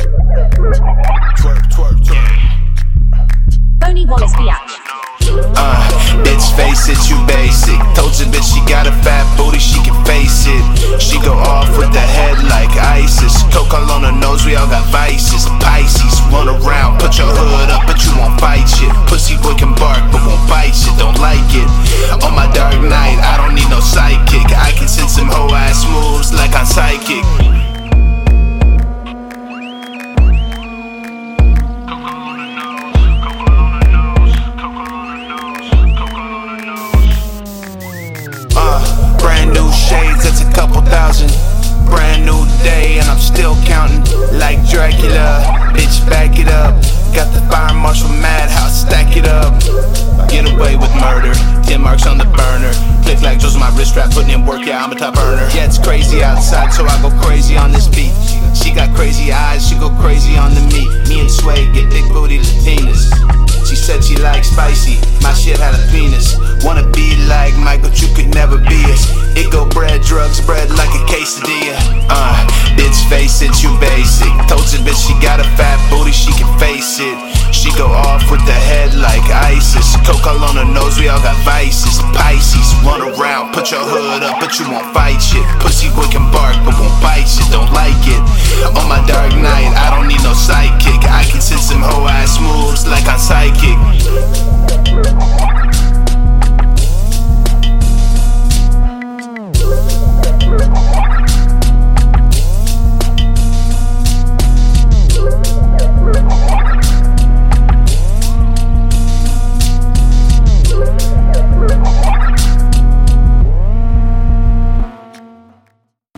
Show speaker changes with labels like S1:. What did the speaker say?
S1: Twerk, twerk, twerk.
S2: Boney Wallace Biatch.
S3: Uh, bitch, face it, you basic. Told you, bitch, she got a fat booty, she can face it. She go off with the head like ISIS. All on her nose, we all got vices. Pisces, run around, put your hood up, still counting like Dracula. Bitch, back it up. Got the fire marshal madhouse, stack it up. Get away with murder. Ten marks on the burner. Click like Joe's my wrist strap, putting in work, yeah, I'm a top earner. Yeah, it's crazy outside, so I go crazy on this beat. She got crazy eyes, she go crazy on the meat. Me and Sway get big booty Latinas. She said she likes spicy, my bitch, face it, you basic. Told you, bitch, she got a fat booty, she can face it. She go off with the head like ISIS. Coke all on her nose, we all got vices. Pisces, run around, put your hood up, but you won't fight shit. Pussy boy can bark, but won't bite shit.